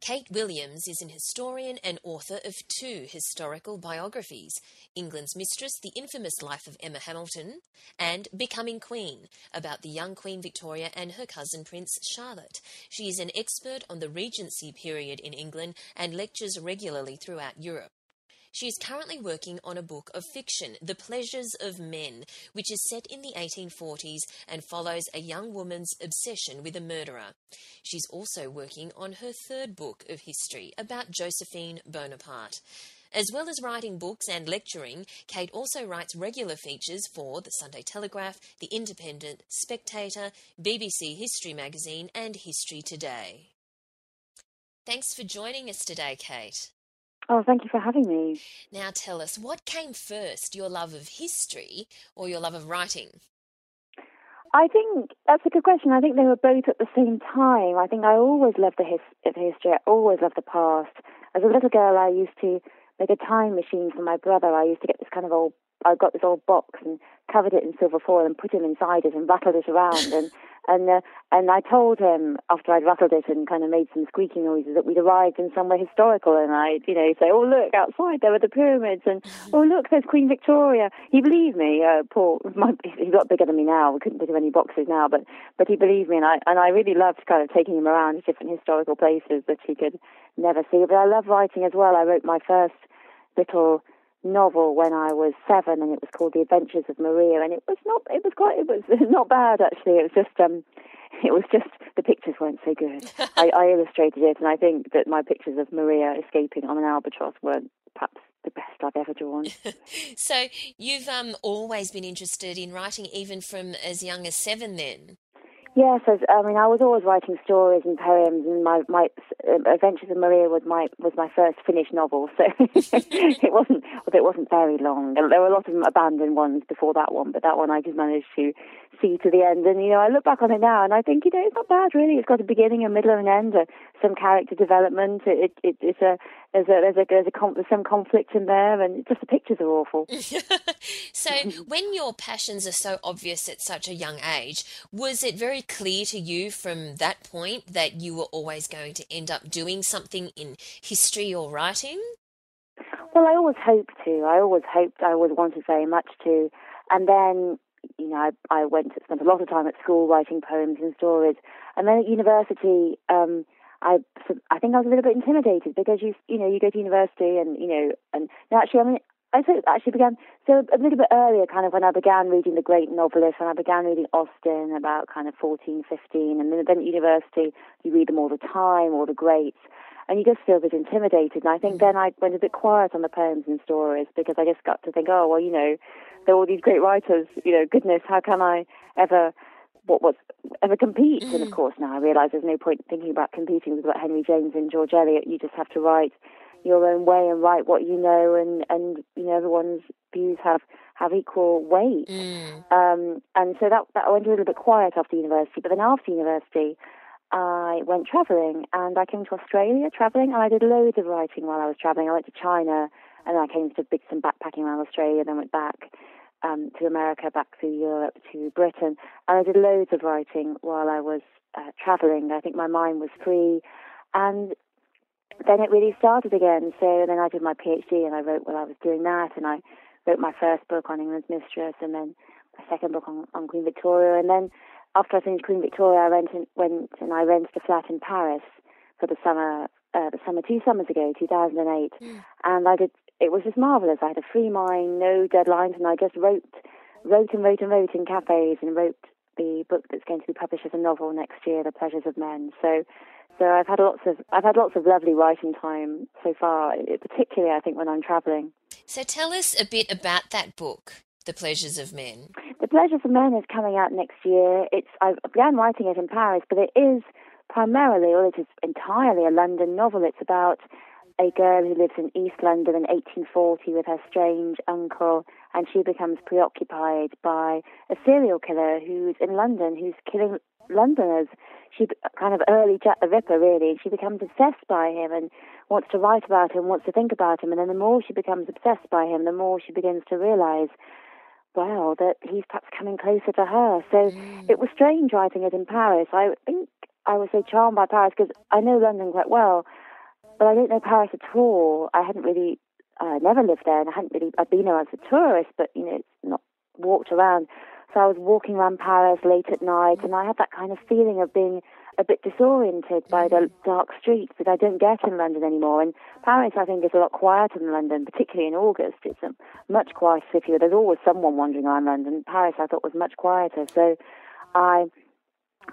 Kate Williams is an historian and author of two historical biographies England's Mistress, The Infamous Life of Emma Hamilton, and Becoming Queen, about the young Queen Victoria and her cousin Prince Charlotte. She is an expert on the Regency period in England and lectures regularly throughout Europe. She is currently working on a book of fiction, The Pleasures of Men, which is set in the 1840s and follows a young woman's obsession with a murderer. She's also working on her third book of history about Josephine Bonaparte. As well as writing books and lecturing, Kate also writes regular features for the Sunday Telegraph, The Independent, Spectator, BBC History Magazine, and History Today. Thanks for joining us today, Kate. Oh, thank you for having me. Now tell us, what came first, your love of history or your love of writing? I think that's a good question. I think they were both at the same time. I think I always loved the his- history. I always loved the past. As a little girl, I used to make a time machine for my brother. I used to get this kind of old I got this old box and covered it in silver foil and put him inside it and rattled it around and and uh, and I told him after I'd rattled it and kind of made some squeaky noises that we'd arrived in somewhere historical. And I'd you know say oh look outside there were the pyramids. And mm-hmm. oh look there's Queen Victoria. He believed me uh, Paul my, he's a lot bigger than me now. We couldn't put him any boxes now but but he believed me. And I and I really loved kind of taking him around to different historical places that he could never see. But I love writing as well. I wrote my first little novel when I was seven, and it was called The Adventures of Maria, and it was not it was quite it was not bad actually. It was just um, it was just the pictures weren't so good. I, I illustrated it, and I think that my pictures of Maria escaping on an albatross weren't perhaps the best I've ever drawn. so you've um, always been interested in writing, even from as young as seven, then. Yes, as, I mean, I was always writing stories and poems, and my my uh, Adventures of Maria was my was my first finished novel. So it wasn't it wasn't very long. There were a lot of abandoned ones before that one, but that one I just managed to see to the end. And you know, I look back on it now, and I think you know it's not bad really. It's got a beginning, a middle, and an end. Uh, some character development. It, it, it's a there's a there's a there's a some conflict in there, and just the pictures are awful. so, when your passions are so obvious at such a young age, was it very clear to you from that point that you were always going to end up doing something in history or writing? Well, I always hoped to. I always hoped. I always wanted very much to, and then you know, I, I went to spent a lot of time at school writing poems and stories, and then at university. Um, I I think I was a little bit intimidated because you you know you go to university and you know and no, actually I mean I actually began so a little bit earlier kind of when I began reading the great novelists and I began reading Austen about kind of 14 15 and then, then at university you read them all the time all the greats and you just feel a bit intimidated and I think mm. then I went a bit quiet on the poems and stories because I just got to think oh well you know there are all these great writers you know goodness how can I ever what was ever compete. Mm. And of mm. course, now I realise there's no point thinking about competing with what Henry James and George Eliot. You just have to write your own way and write what you know, and and you know everyone's views have have equal weight. Mm. Um, and so that that went a little bit quiet after university. But then after university, I went travelling, and I came to Australia travelling, and I did loads of writing while I was travelling. I went to China, and I came to did some backpacking around Australia, then went back um, to America, back to Europe, to Britain. And I did loads of writing while I was uh, traveling. I think my mind was free. And then it really started again. So then I did my PhD and I wrote while I was doing that. And I wrote my first book on England's Mistress and then my second book on, on Queen Victoria. And then after I finished Queen Victoria, I went and, went and I rented a flat in Paris for the summer, uh, the summer two summers ago, 2008. Mm. And I did it was just marvelous. I had a free mind, no deadlines, and I just wrote, wrote and wrote and wrote in cafes and wrote the book that's going to be published as a novel next year, The Pleasures of Men. So, so I've had lots of I've had lots of lovely writing time so far, particularly I think when I'm travelling. So tell us a bit about that book, The Pleasures of Men. The Pleasures of Men is coming out next year. It's I began writing it in Paris, but it is primarily, or it is entirely a London novel. It's about a girl who lives in East London in 1840 with her strange uncle, and she becomes preoccupied by a serial killer who's in London, who's killing Londoners. She kind of early Jack the Ripper, really. She becomes obsessed by him and wants to write about him, wants to think about him, and then the more she becomes obsessed by him, the more she begins to realise, well, that he's perhaps coming closer to her. So mm. it was strange writing it in Paris. I think I was so charmed by Paris because I know London quite well but I didn't know Paris at all. I hadn't really, uh, never lived there, and I hadn't really, I'd been there as a tourist, but you know, not walked around. So I was walking around Paris late at night, and I had that kind of feeling of being a bit disoriented by the dark streets that I don't get in London anymore. And Paris, I think, is a lot quieter than London, particularly in August. It's a much quieter city. There's always someone wandering around London. Paris, I thought, was much quieter. So I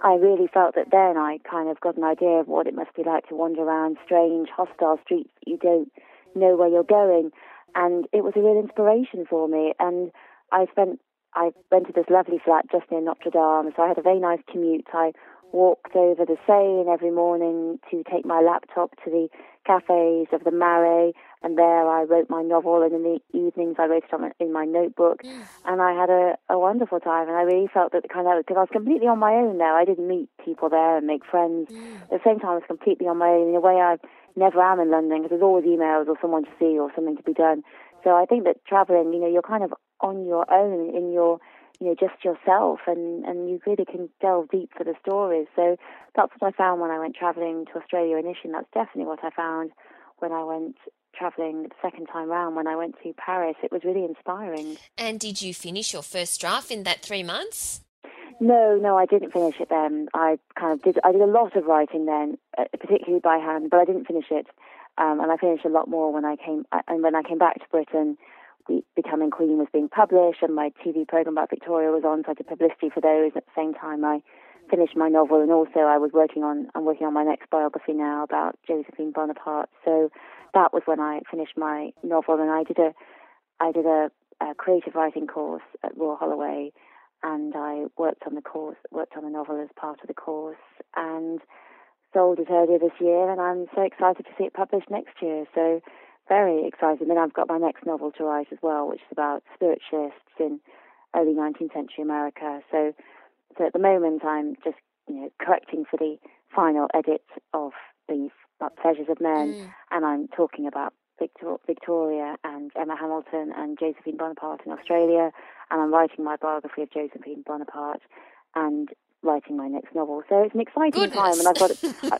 I really felt that then I kind of got an idea of what it must be like to wander around strange, hostile streets that you don't know where you're going. And it was a real inspiration for me. And I spent, I rented this lovely flat just near Notre Dame, so I had a very nice commute. I walked over the Seine every morning to take my laptop to the cafes of the Marais, and there I wrote my novel, and in the evenings I wrote it on, in my notebook, and I had a, a wonderful time, and I really felt that the kind of, because I was completely on my own there, I didn't meet people there and make friends. Mm. At the same time, I was completely on my own in a way I never am in London, because there's always emails or someone to see or something to be done. So I think that traveling, you know, you're kind of on your own in your you know, just yourself and, and you really can delve deep for the stories. So that's what I found when I went travelling to Australia initially. And that's definitely what I found when I went travelling the second time round when I went to Paris. It was really inspiring. And did you finish your first draft in that three months? No, no, I didn't finish it then. I kind of did. I did a lot of writing then, uh, particularly by hand, but I didn't finish it. Um, and I finished a lot more when I came. Uh, and when I came back to Britain, Becoming Queen was being published, and my TV program about Victoria was on, so I did publicity for those. At the same time, I finished my novel, and also I was working on I'm working on my next biography now about Josephine Bonaparte. So that was when I finished my novel, and I did a I did a, a creative writing course at Royal Holloway, and I worked on the course, worked on the novel as part of the course, and sold it earlier this year, and I'm so excited to see it published next year. So very excited. Then I've got my next novel to write as well, which is about spiritualists in early 19th century America. So, so at the moment, I'm just you know correcting for the final edit of the Pleasures of Men, mm. and I'm talking about Victor- Victoria and Emma Hamilton and Josephine Bonaparte in Australia, and I'm writing my biography of Josephine Bonaparte. And writing my next novel. So it's an exciting Goodness. time, and I've got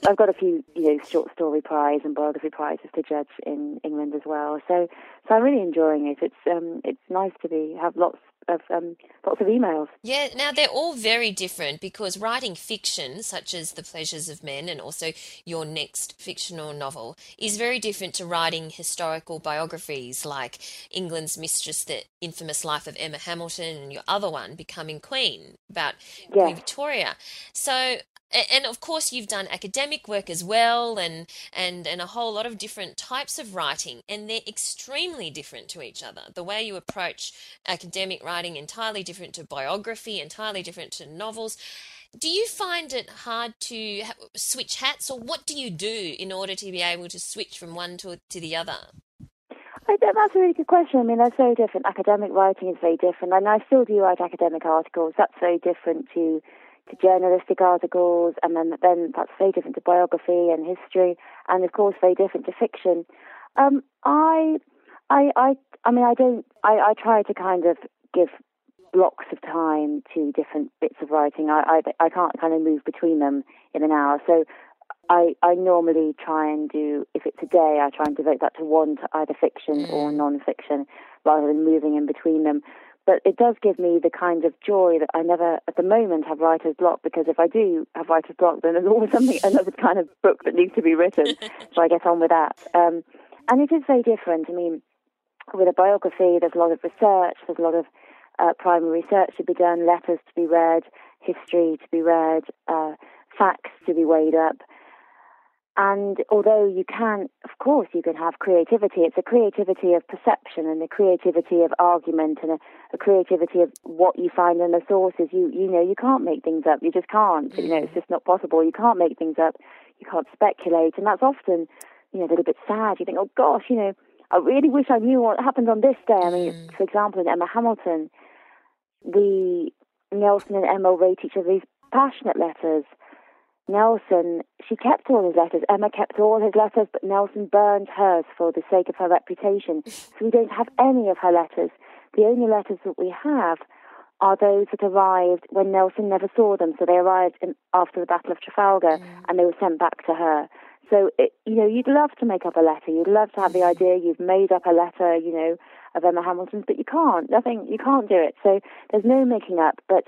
I've got a few you know short story prize and biography prizes to judge in England as well. So so I'm really enjoying it. It's um it's nice to be have lots of um, lots of emails. Yeah, now they're all very different because writing fiction, such as The Pleasures of Men and also your next fictional novel, is very different to writing historical biographies like England's Mistress, The Infamous Life of Emma Hamilton, and your other one, Becoming Queen, about Queen Victoria. So and of course you've done academic work as well and and and a whole lot of different types of writing and they're extremely different to each other the way you approach academic writing entirely different to biography entirely different to novels do you find it hard to switch hats or what do you do in order to be able to switch from one to, to the other I, that's a really good question. I mean, that's very different. Academic writing is very different, and I still do write academic articles. That's very different to to journalistic articles, and then then that's very different to biography and history, and of course very different to fiction. Um, I, I, I, I mean, I don't. I, I try to kind of give blocks of time to different bits of writing. I, I, I can't kind of move between them in an hour. So I, I normally try and do, if it's a day, I try and devote that to one, to either fiction or mm. non-fiction, rather than moving in between them. But it does give me the kind of joy that I never, at the moment, have writer's block because if I do have writer's block, then there's always something, another kind of book that needs to be written. so I get on with that. Um, and it is very different. I mean, with a biography, there's a lot of research, there's a lot of uh, primary research to be done, letters to be read, history to be read, uh, facts to be weighed up. And although you can, of course, you can have creativity, it's a creativity of perception and a creativity of argument and a, a creativity of what you find in the sources. You, you know, you can't make things up. You just can't. Mm. You know, it's just not possible. You can't make things up. You can't speculate. And that's often, you know, a little bit sad. You think, oh gosh, you know, I really wish I knew what happened on this day. I mean, mm. for example, in Emma Hamilton, the Nelson and Emma wrote each other these passionate letters Nelson, she kept all his letters. Emma kept all his letters, but Nelson burned hers for the sake of her reputation. So we don't have any of her letters. The only letters that we have are those that arrived when Nelson never saw them. So they arrived in, after the Battle of Trafalgar mm. and they were sent back to her. So, it, you know, you'd love to make up a letter. You'd love to have the idea you've made up a letter, you know, of Emma Hamilton's, but you can't. Nothing, you can't do it. So there's no making up. But,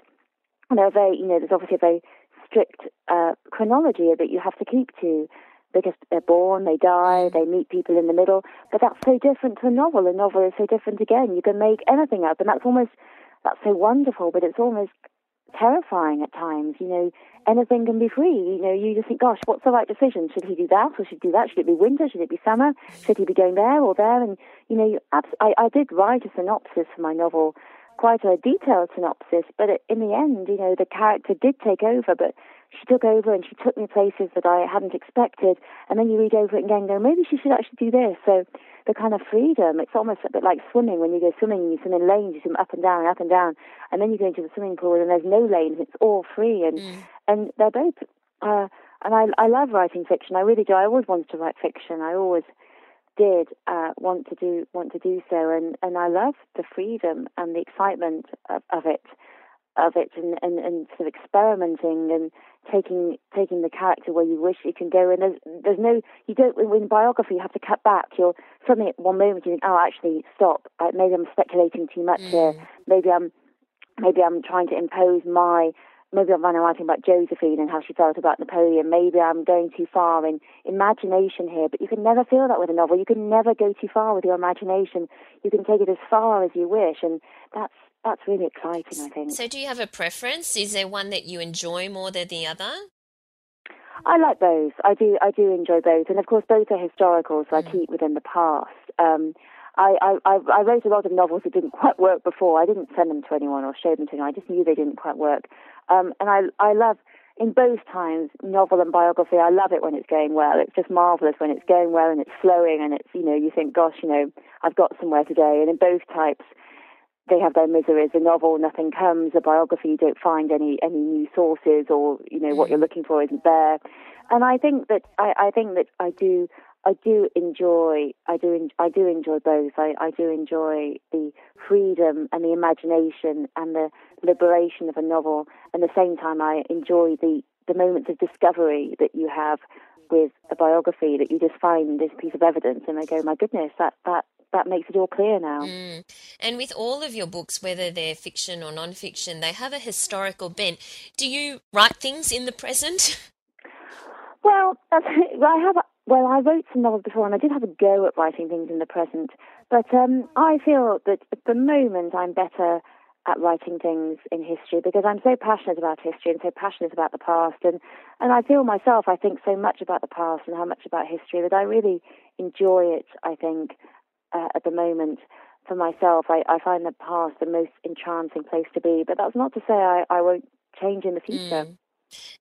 you know, very, you know, there's obviously a very strict uh, chronology that you have to keep to because they're born, they die, they meet people in the middle. But that's so different to a novel. A novel is so different again. You can make anything up, and that's almost that's so wonderful, but it's almost terrifying at times. You know, anything can be free. You know, you just think, gosh, what's the right decision? Should he do that or should he do that? Should it be winter? Should it be summer? Should he be going there or there? And you know, you abs- I, I did write a synopsis for my novel quite a detailed synopsis, but in the end, you know, the character did take over, but she took over and she took me places that I hadn't expected. And then you read over it again and go, maybe she should actually do this. So the kind of freedom, it's almost a bit like swimming. When you go swimming you swim in lanes, you swim up and down up and down. And then you go into the swimming pool and there's no lanes, it's all free. And, mm. and they're both, uh, and I, I love writing fiction. I really do. I always wanted to write fiction. I always did uh, want to do want to do so, and and I love the freedom and the excitement of, of it, of it, and, and, and sort of experimenting and taking taking the character where you wish it can go. And there's there's no you don't in biography you have to cut back. You're suddenly at one moment you think, oh, actually stop. maybe I'm speculating too much mm. here. Maybe I'm maybe I'm trying to impose my maybe I'm writing about Josephine and how she felt about Napoleon. Maybe I'm going too far in imagination here, but you can never feel that with a novel. You can never go too far with your imagination. You can take it as far as you wish, and that's that's really exciting. I think. So, do you have a preference? Is there one that you enjoy more than the other? I like both. I do. I do enjoy both, and of course, both are historical, so mm. I keep within the past. Um, I, I, I wrote a lot of novels that didn't quite work before. I didn't send them to anyone or show them to anyone. I just knew they didn't quite work. Um, and I, I love, in both times, novel and biography, I love it when it's going well. It's just marvelous when it's going well and it's flowing and it's, you know, you think, gosh, you know, I've got somewhere today. And in both types, they have their miseries. A novel, nothing comes. A biography, you don't find any any new sources, or you know what you're mm. looking for isn't there. And I think that I, I think that I do I do enjoy I do I do enjoy both. I, I do enjoy the freedom and the imagination and the liberation of a novel. And at the same time, I enjoy the the moments of discovery that you have with a biography that you just find this piece of evidence and I go, my goodness, that that that makes it all clear now. Mm. And with all of your books, whether they're fiction or non-fiction, they have a historical bent. Do you write things in the present? Well, I have well, I wrote some novels before, and I did have a go at writing things in the present. But um, I feel that at the moment I'm better at writing things in history because I'm so passionate about history and so passionate about the past, and and I feel myself I think so much about the past and how much about history that I really enjoy it. I think uh, at the moment for myself, I, I find the past the most entrancing place to be. But that's not to say I, I won't change in the future. Mm.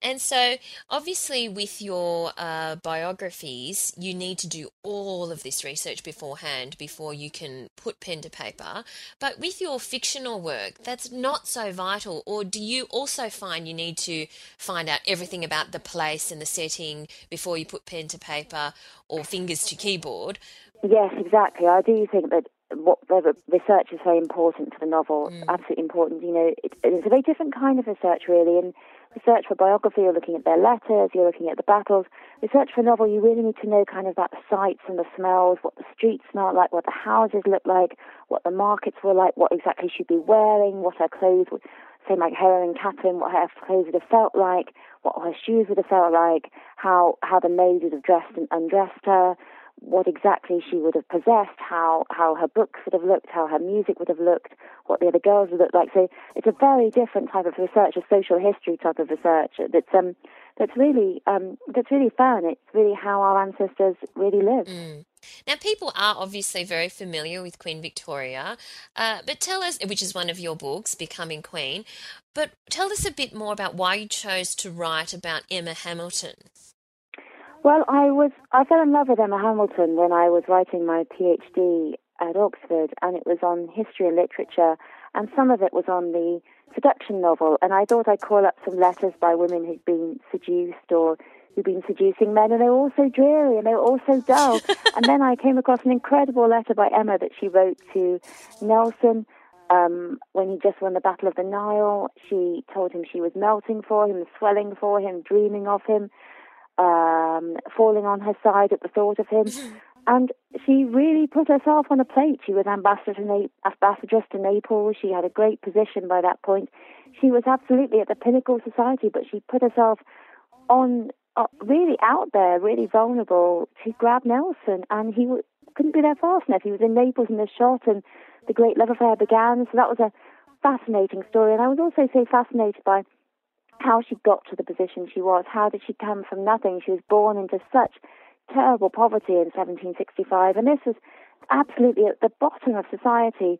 And so, obviously, with your uh, biographies, you need to do all of this research beforehand before you can put pen to paper. But with your fictional work, that's not so vital. Or do you also find you need to find out everything about the place and the setting before you put pen to paper or fingers to keyboard? Yes, exactly. I do think that what the research is very important for the novel. Mm. Absolutely important. You know, it, it's a very different kind of research, really, and Research for biography, you're looking at their letters, you're looking at the battles. Research for a novel, you really need to know kind of about the sights and the smells, what the streets smell like, what the houses look like, what the markets were like, what exactly she'd be wearing, what her clothes would, same like heroine Catherine, what her clothes would have felt like, what her shoes would have felt like, how, how the maid would have dressed and undressed her, what exactly she would have possessed, how how her books would have looked, how her music would have looked, what the other girls would look like. So it's a very different type of research, a social history type of research that's um that's really um that's really fun. It's really how our ancestors really lived. Mm. Now, people are obviously very familiar with Queen Victoria, uh, but tell us, which is one of your books, Becoming Queen, but tell us a bit more about why you chose to write about Emma Hamilton. Well, I was I fell in love with Emma Hamilton when I was writing my PhD at Oxford, and it was on history and literature, and some of it was on the seduction novel. And I thought I'd call up some letters by women who'd been seduced or who'd been seducing men, and they were all so dreary and they were all so dull. and then I came across an incredible letter by Emma that she wrote to Nelson. Um, when he just won the Battle of the Nile, she told him she was melting for him, swelling for him, dreaming of him um, falling on her side at the thought of him. And she really put herself on a plate. She was ambassador to Na- ambassadress to Naples. She had a great position by that point. She was absolutely at the pinnacle of society, but she put herself on uh, really out there, really vulnerable to grab Nelson. And he w- couldn't be there fast enough. He was in Naples in the shot, and the great love affair began. So that was a fascinating story. And I was also so fascinated by how she got to the position she was. How did she come from nothing? She was born into such terrible poverty in 1765, and this was absolutely at the bottom of society.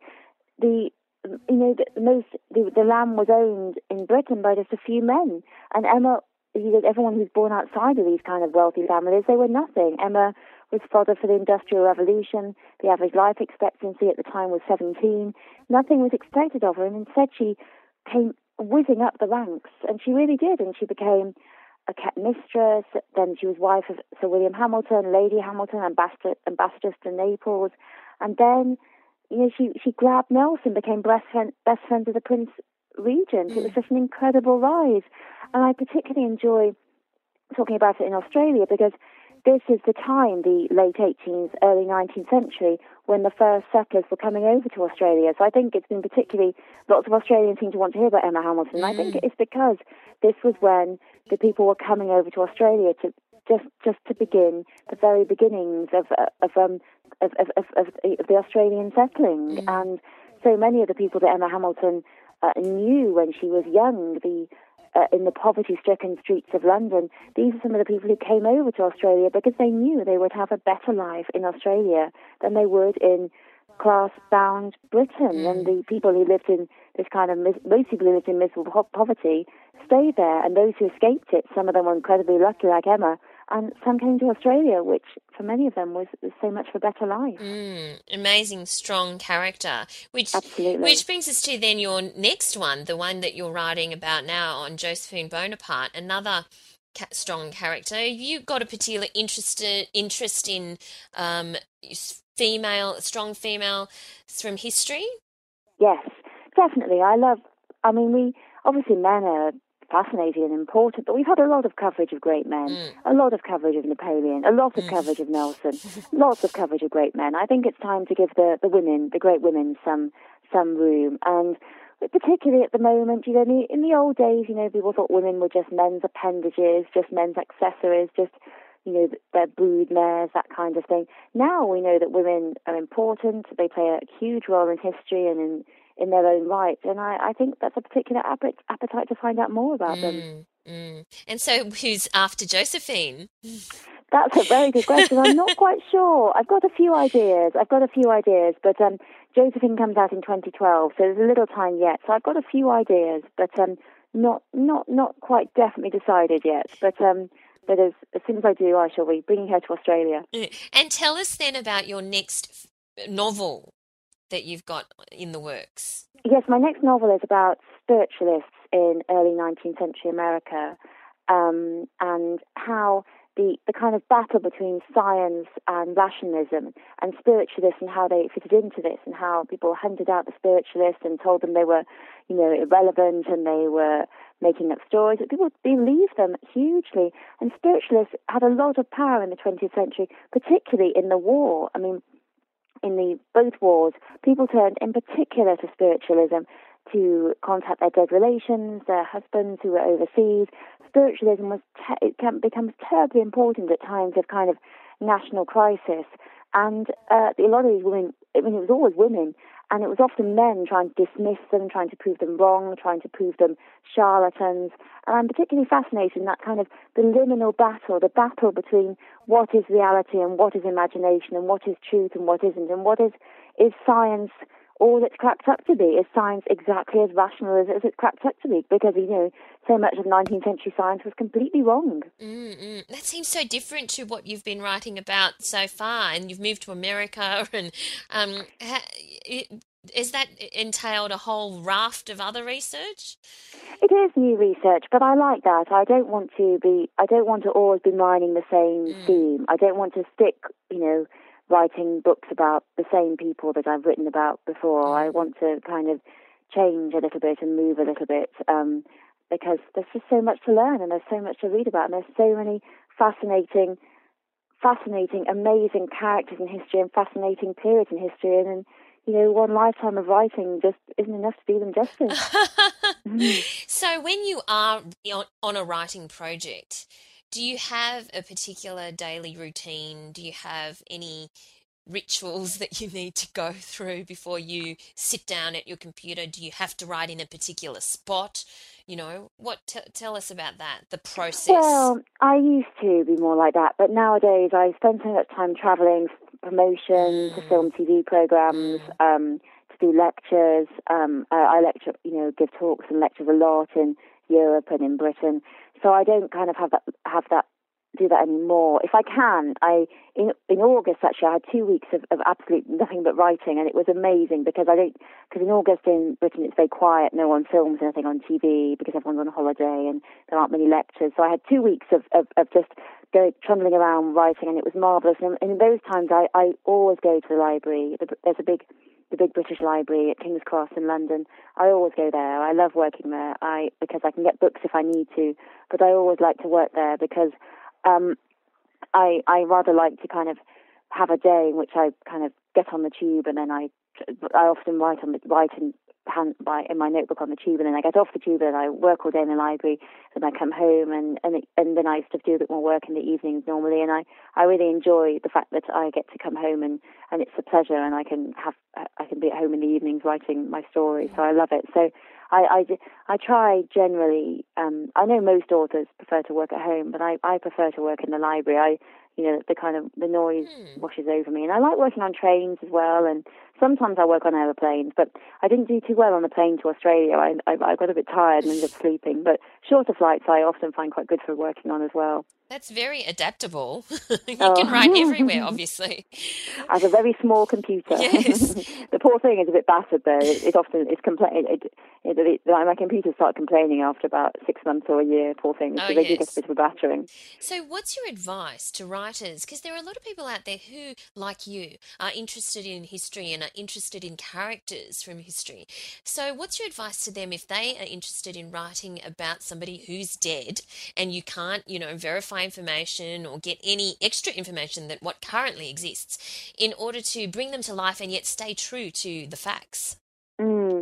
The you know the, most the, the land was owned in Britain by just a few men, and Emma. You know, everyone who's born outside of these kind of wealthy families, they were nothing. Emma was fodder for the Industrial Revolution. The average life expectancy at the time was 17. Nothing was expected of her, and instead she came whizzing up the ranks, and she really did, and she became a kept mistress. Then she was wife of Sir William Hamilton, Lady Hamilton, ambassador, ambassadress to Naples, and then you know she she grabbed Nelson, became best friend best friends of the Prince Regent. Mm. It was just an incredible rise, and I particularly enjoy talking about it in Australia because this is the time, the late 18th, early 19th century, when the first settlers were coming over to Australia. So I think it's been particularly, lots of Australians seem to want to hear about Emma Hamilton. Mm. I think mm. it's because this was when the people were coming over to Australia to just just to begin the very beginnings of of um of of, of, of the Australian settling, mm. and so many of the people that Emma Hamilton uh, knew when she was young, the uh, in the poverty-stricken streets of London, these are some of the people who came over to Australia because they knew they would have a better life in Australia than they would in class-bound Britain. Mm. And the people who lived in this kind of most people who lived in miserable poverty stayed there, and those who escaped it, some of them were incredibly lucky, like Emma, and some came to Australia, which for many of them was, was so much for better life. Mm, amazing, strong character. Which Absolutely. which brings us to then your next one, the one that you're writing about now on Josephine Bonaparte, another ca- strong character. You've got a particular interest interest in um, female, strong female from history. Yes, definitely. I love. I mean, we obviously men are fascinating and important, but we've had a lot of coverage of great men, mm. a lot of coverage of Napoleon, a lot of mm. coverage of Nelson, lots of coverage of great men. I think it's time to give the, the women, the great women, some some room. And particularly at the moment, you know, in the, in the old days, you know, people thought women were just men's appendages, just men's accessories, just you know, their brood mares, that kind of thing. Now we know that women are important. They play a huge role in history and in in their own right. And I, I think that's a particular appetite to find out more about mm, them. Mm. And so, who's after Josephine? That's a very good question. I'm not quite sure. I've got a few ideas. I've got a few ideas, but um, Josephine comes out in 2012, so there's a little time yet. So I've got a few ideas, but um, not not not quite definitely decided yet. But um, but as, as soon as I do, I shall be bringing her to Australia. And tell us then about your next novel that you've got in the works? Yes, my next novel is about spiritualists in early 19th century America um, and how the, the kind of battle between science and rationalism and spiritualists and how they fitted into this and how people hunted out the spiritualists and told them they were, you know, irrelevant and they were making up stories. People believed them hugely. And spiritualists had a lot of power in the 20th century, particularly in the war. I mean, in the both wars, people turned in particular to spiritualism to contact their dead relations, their husbands who were overseas. Spiritualism was te- it becomes terribly important at times of kind of national crisis. And uh, a lot of these women, I mean, it was always women, and it was often men trying to dismiss them, trying to prove them wrong, trying to prove them charlatans. And I'm particularly fascinated in that kind of the liminal battle, the battle between what is reality and what is imagination, and what is truth and what isn't, and what is is science all it's cracked up to be? Is science exactly as rational as, it's cracked up to be? Because, you know, so much of 19th century science was completely wrong. Mm-mm. That seems so different to what you've been writing about so far, and you've moved to America, and um, is that entailed a whole raft of other research? It is new research, but I like that. I don't want to be. I don't want to always be mining the same mm. theme. I don't want to stick, you know, writing books about the same people that I've written about before. I want to kind of change a little bit and move a little bit um, because there's just so much to learn and there's so much to read about and there's so many fascinating, fascinating, amazing characters in history and fascinating periods in history and, and you know, one lifetime of writing just isn't enough to do them justice. So, when you are on a writing project, do you have a particular daily routine? Do you have any rituals that you need to go through before you sit down at your computer? Do you have to write in a particular spot? You know, what t- tell us about that, the process. Well, I used to be more like that, but nowadays I spend so much time traveling, promotions, mm. film, TV programs, mm. um, to do lectures. Um, I, I lecture, you know, give talks and lectures a lot in Europe and in Britain. So I don't kind of have that have that do that anymore. If I can, I in in August actually I had two weeks of, of absolute nothing but writing, and it was amazing because I don't because in August in Britain it's very quiet. No one films anything on TV because everyone's on holiday and there aren't many lectures. So I had two weeks of of, of just going trundling around writing, and it was marvelous. And in those times, I I always go to the library. There's a big the big British Library at King's Cross in London. I always go there. I love working there. I because I can get books if I need to, but I always like to work there because um, I I rather like to kind of have a day in which I kind of get on the tube and then I I often write on the write in hand by in my notebook on the tube, and then I get off the tube and I work all day in the library. Then I come home, and and it, and then I sort of do a bit more work in the evenings normally. And I I really enjoy the fact that I get to come home and and it's a pleasure, and I can have I can be at home in the evenings writing my story. So I love it. So I I, I try generally. Um, I know most authors prefer to work at home, but I I prefer to work in the library. I you know, the kind of the noise mm. washes over me. And I like working on trains as well, and sometimes I work on aeroplanes, but I didn't do too well on the plane to Australia. I, I, I got a bit tired and ended up sleeping. But shorter flights I often find quite good for working on as well. That's very adaptable. you oh. can write everywhere, obviously. As a very small computer. Yes. the poor thing is a bit battered though. It, it often it's compla- it, it, it, my computers start complaining after about six months or a year. Poor things, oh, they yes. do get a bit of a battering. So, what's your advice to writers? Because there are a lot of people out there who, like you, are interested in history and are interested in characters from history. So, what's your advice to them if they are interested in writing about somebody who's dead and you can't, you know, verify information or get any extra information that what currently exists in order to bring them to life and yet stay true to the facts?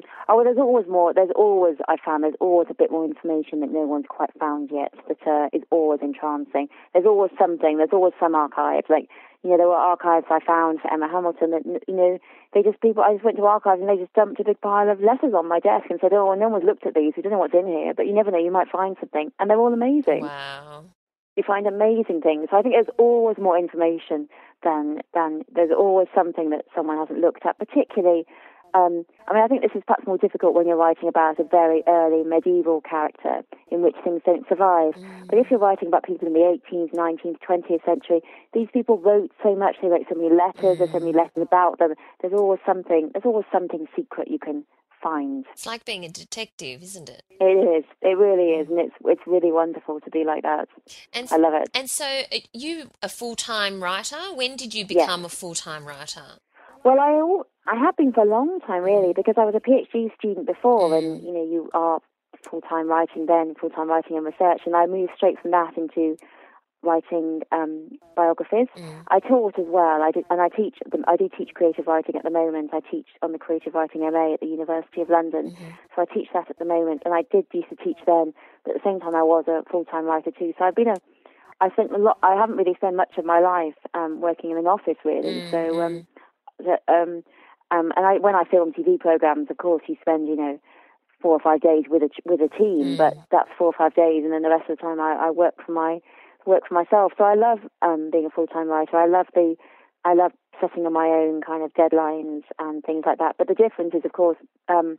Mm. Oh, well, there's always more. There's always, I found, there's always a bit more information that no one's quite found yet that uh, is always entrancing. There's always something, there's always some archives. Like, you know, there were archives I found for Emma Hamilton that, you know, they just, people, I just went to archives and they just dumped a big pile of letters on my desk and said, oh, no one's looked at these. We don't know what's in here, but you never know, you might find something. And they're all amazing. Wow you find amazing things. I think there's always more information than than there's always something that someone hasn't looked at. Particularly, um, I mean, I think this is perhaps more difficult when you're writing about a very early medieval character in which things don't survive. Mm. But if you're writing about people in the 18th, 19th, 20th century, these people wrote so much. They wrote so many letters. Mm. There's so many letters about them. There's always something. There's always something secret you can find. It's like being a detective, isn't it? It is. It really is, and it's it's really wonderful to be like that. And I love it. And so, uh, you a full time writer? When did you become yes. a full time writer? Well, I I have been for a long time, really, because I was a PhD student before, mm. and you know, you are full time writing then, full time writing and research, and I moved straight from that into writing um, biographies. Mm. I taught as well. I did, and I teach. I do teach creative writing at the moment. I teach on the creative writing MA at the University of London. Mm-hmm. So I teach that at the moment, and I did used to teach then. But at the same time, I was a full time writer too. So I've been a I spent a lot. I haven't really spent much of my life um, working in an office, really. Mm-hmm. So, um, the, um, um, and I, when I film TV programs, of course, you spend, you know, four or five days with a with a team, mm. but that's four or five days, and then the rest of the time I, I work for my work for myself. So I love um, being a full time writer. I love the I love setting on my own kind of deadlines and things like that. But the difference is, of course, um,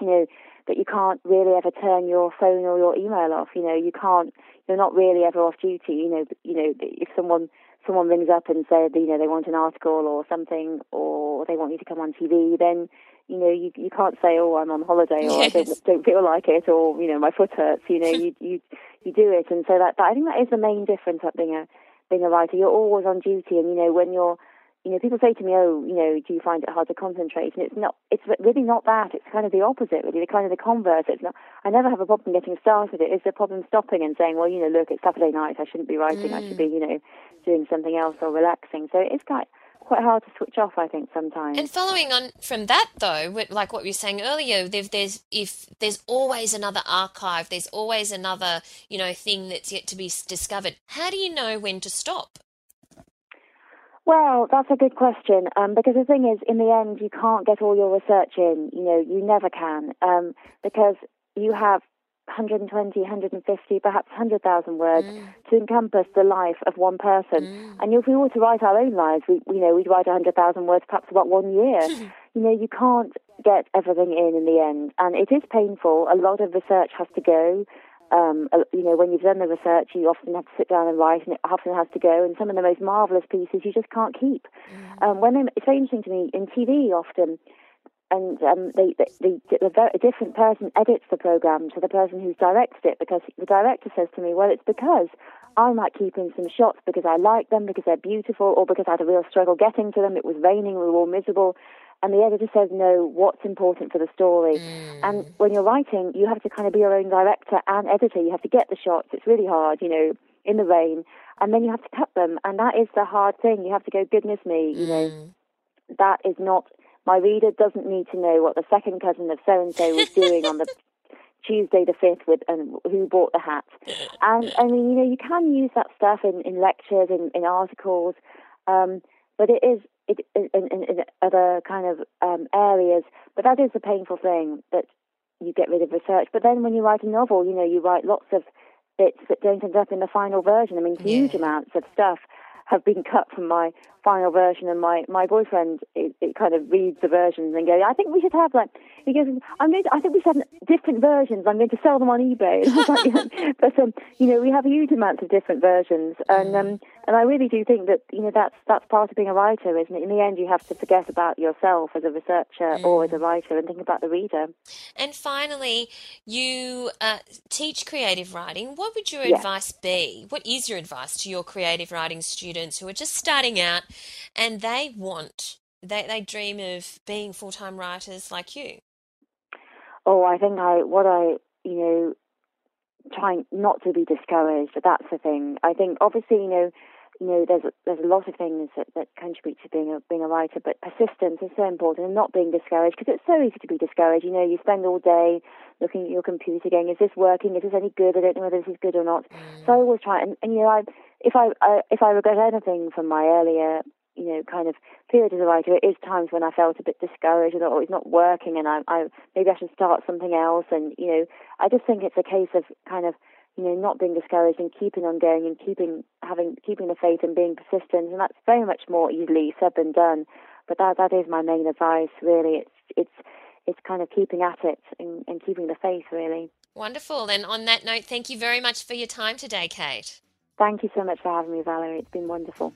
you know, that you can't really ever turn your phone or your email off. You know, you can't. You're not really ever off duty. You know, you know, if someone someone rings up and said, you know, they want an article or something, or they want you to come on TV, then you know, you you can't say, "Oh, I'm on holiday," or yes. "I don't, don't feel like it," or you know, "My foot hurts." You know, you you you do it, and so that, that I think that is the main difference at being a being a writer. You're always on duty, and you know, when you're you know, people say to me, "Oh, you know, do you find it hard to concentrate?" And it's not. It's really not that. It's kind of the opposite, really. The kind of the converse. It's not. I never have a problem getting started. It is a problem stopping and saying, "Well, you know, look, it's Saturday night. I shouldn't be writing. Mm. I should be, you know, doing something else or relaxing." So it's quite quite hard to switch off, I think, sometimes. And following on from that, though, like what we were saying earlier, there's if there's always another archive, there's always another, you know, thing that's yet to be discovered. How do you know when to stop? Well, that's a good question um, because the thing is, in the end, you can't get all your research in. You know, you never can um, because you have 120, 150, perhaps 100,000 words mm. to encompass the life of one person. Mm. And if we were to write our own lives, we, you know, we'd write 100,000 words perhaps about one year. you know, you can't get everything in in the end. And it is painful. A lot of research has to go. Um, you know, when you've done the research, you often have to sit down and write, and it often has to go. And some of the most marvelous pieces you just can't keep. Mm. Um, when it's very interesting to me in TV, often and um, the, the, the, a different person edits the program to the person who's directed it because the director says to me, well, it's because I might keep in some shots because I like them, because they're beautiful, or because I had a real struggle getting to them. It was raining, we were all miserable. And the editor says, no, what's important for the story? Mm. And when you're writing, you have to kind of be your own director and editor. You have to get the shots. It's really hard, you know, in the rain. And then you have to cut them. And that is the hard thing. You have to go, goodness me, you know, mm. that is not my reader doesn't need to know what the second cousin of so and so was doing on the Tuesday the fifth with and who bought the hat. And I mean, you know, you can use that stuff in, in lectures, in, in articles, um, but it is in, in, in other kind of um, areas. But that is a painful thing that you get rid of research. But then when you write a novel, you know, you write lots of bits that don't end up in the final version. I mean, huge yeah. amounts of stuff have been cut from my final version, and my my boyfriend it, it kind of reads the versions and goes, I think we should have like he goes, I'm going to, I think we should have different versions. I'm going to sell them on eBay. but um, you know, we have huge amounts of different versions, and um, and I really do think that you know that's that's part of being a writer, isn't it? In the end, you have to forget about yourself as a researcher mm. or as a writer and think about the reader. And finally, you uh, teach creative writing. What would your yes. advice be? What is your advice to your creative writing students who are just starting out and they want they they dream of being full time writers like you? Oh, I think I what I you know trying not to be discouraged. but That's the thing. I think obviously you know you know, there's a, there's a lot of things that, that contribute to being a being a writer, but persistence is so important and not being discouraged because it's so easy to be discouraged. You know, you spend all day looking at your computer, going, "Is this working? Is this any good? I don't know whether this is good or not." Mm. So I always try, and, and you know, I if I, I if I regret anything from my earlier you know, kind of period as a writer, it is times when I felt a bit discouraged and oh, it's not working, and I, I maybe I should start something else. And you know, I just think it's a case of kind of you know, not being discouraged and keeping on going and keeping having keeping the faith and being persistent, and that's very much more easily said than done. But that that is my main advice. Really, it's it's it's kind of keeping at it and, and keeping the faith. Really. Wonderful. And on that note, thank you very much for your time today, Kate. Thank you so much for having me, Valerie. It's been wonderful.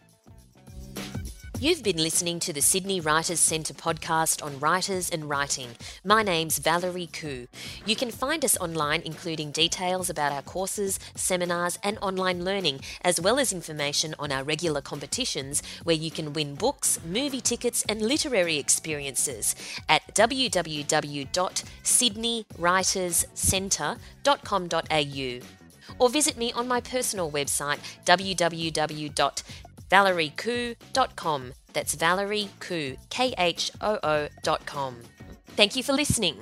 You've been listening to the Sydney Writers Centre podcast on writers and writing. My name's Valerie Khoo. You can find us online, including details about our courses, seminars, and online learning, as well as information on our regular competitions where you can win books, movie tickets, and literary experiences at www.sydneywriterscentre.com.au or visit me on my personal website www valeriekhoo.com. That's Valerie Khoo, K H O O.com. Thank you for listening.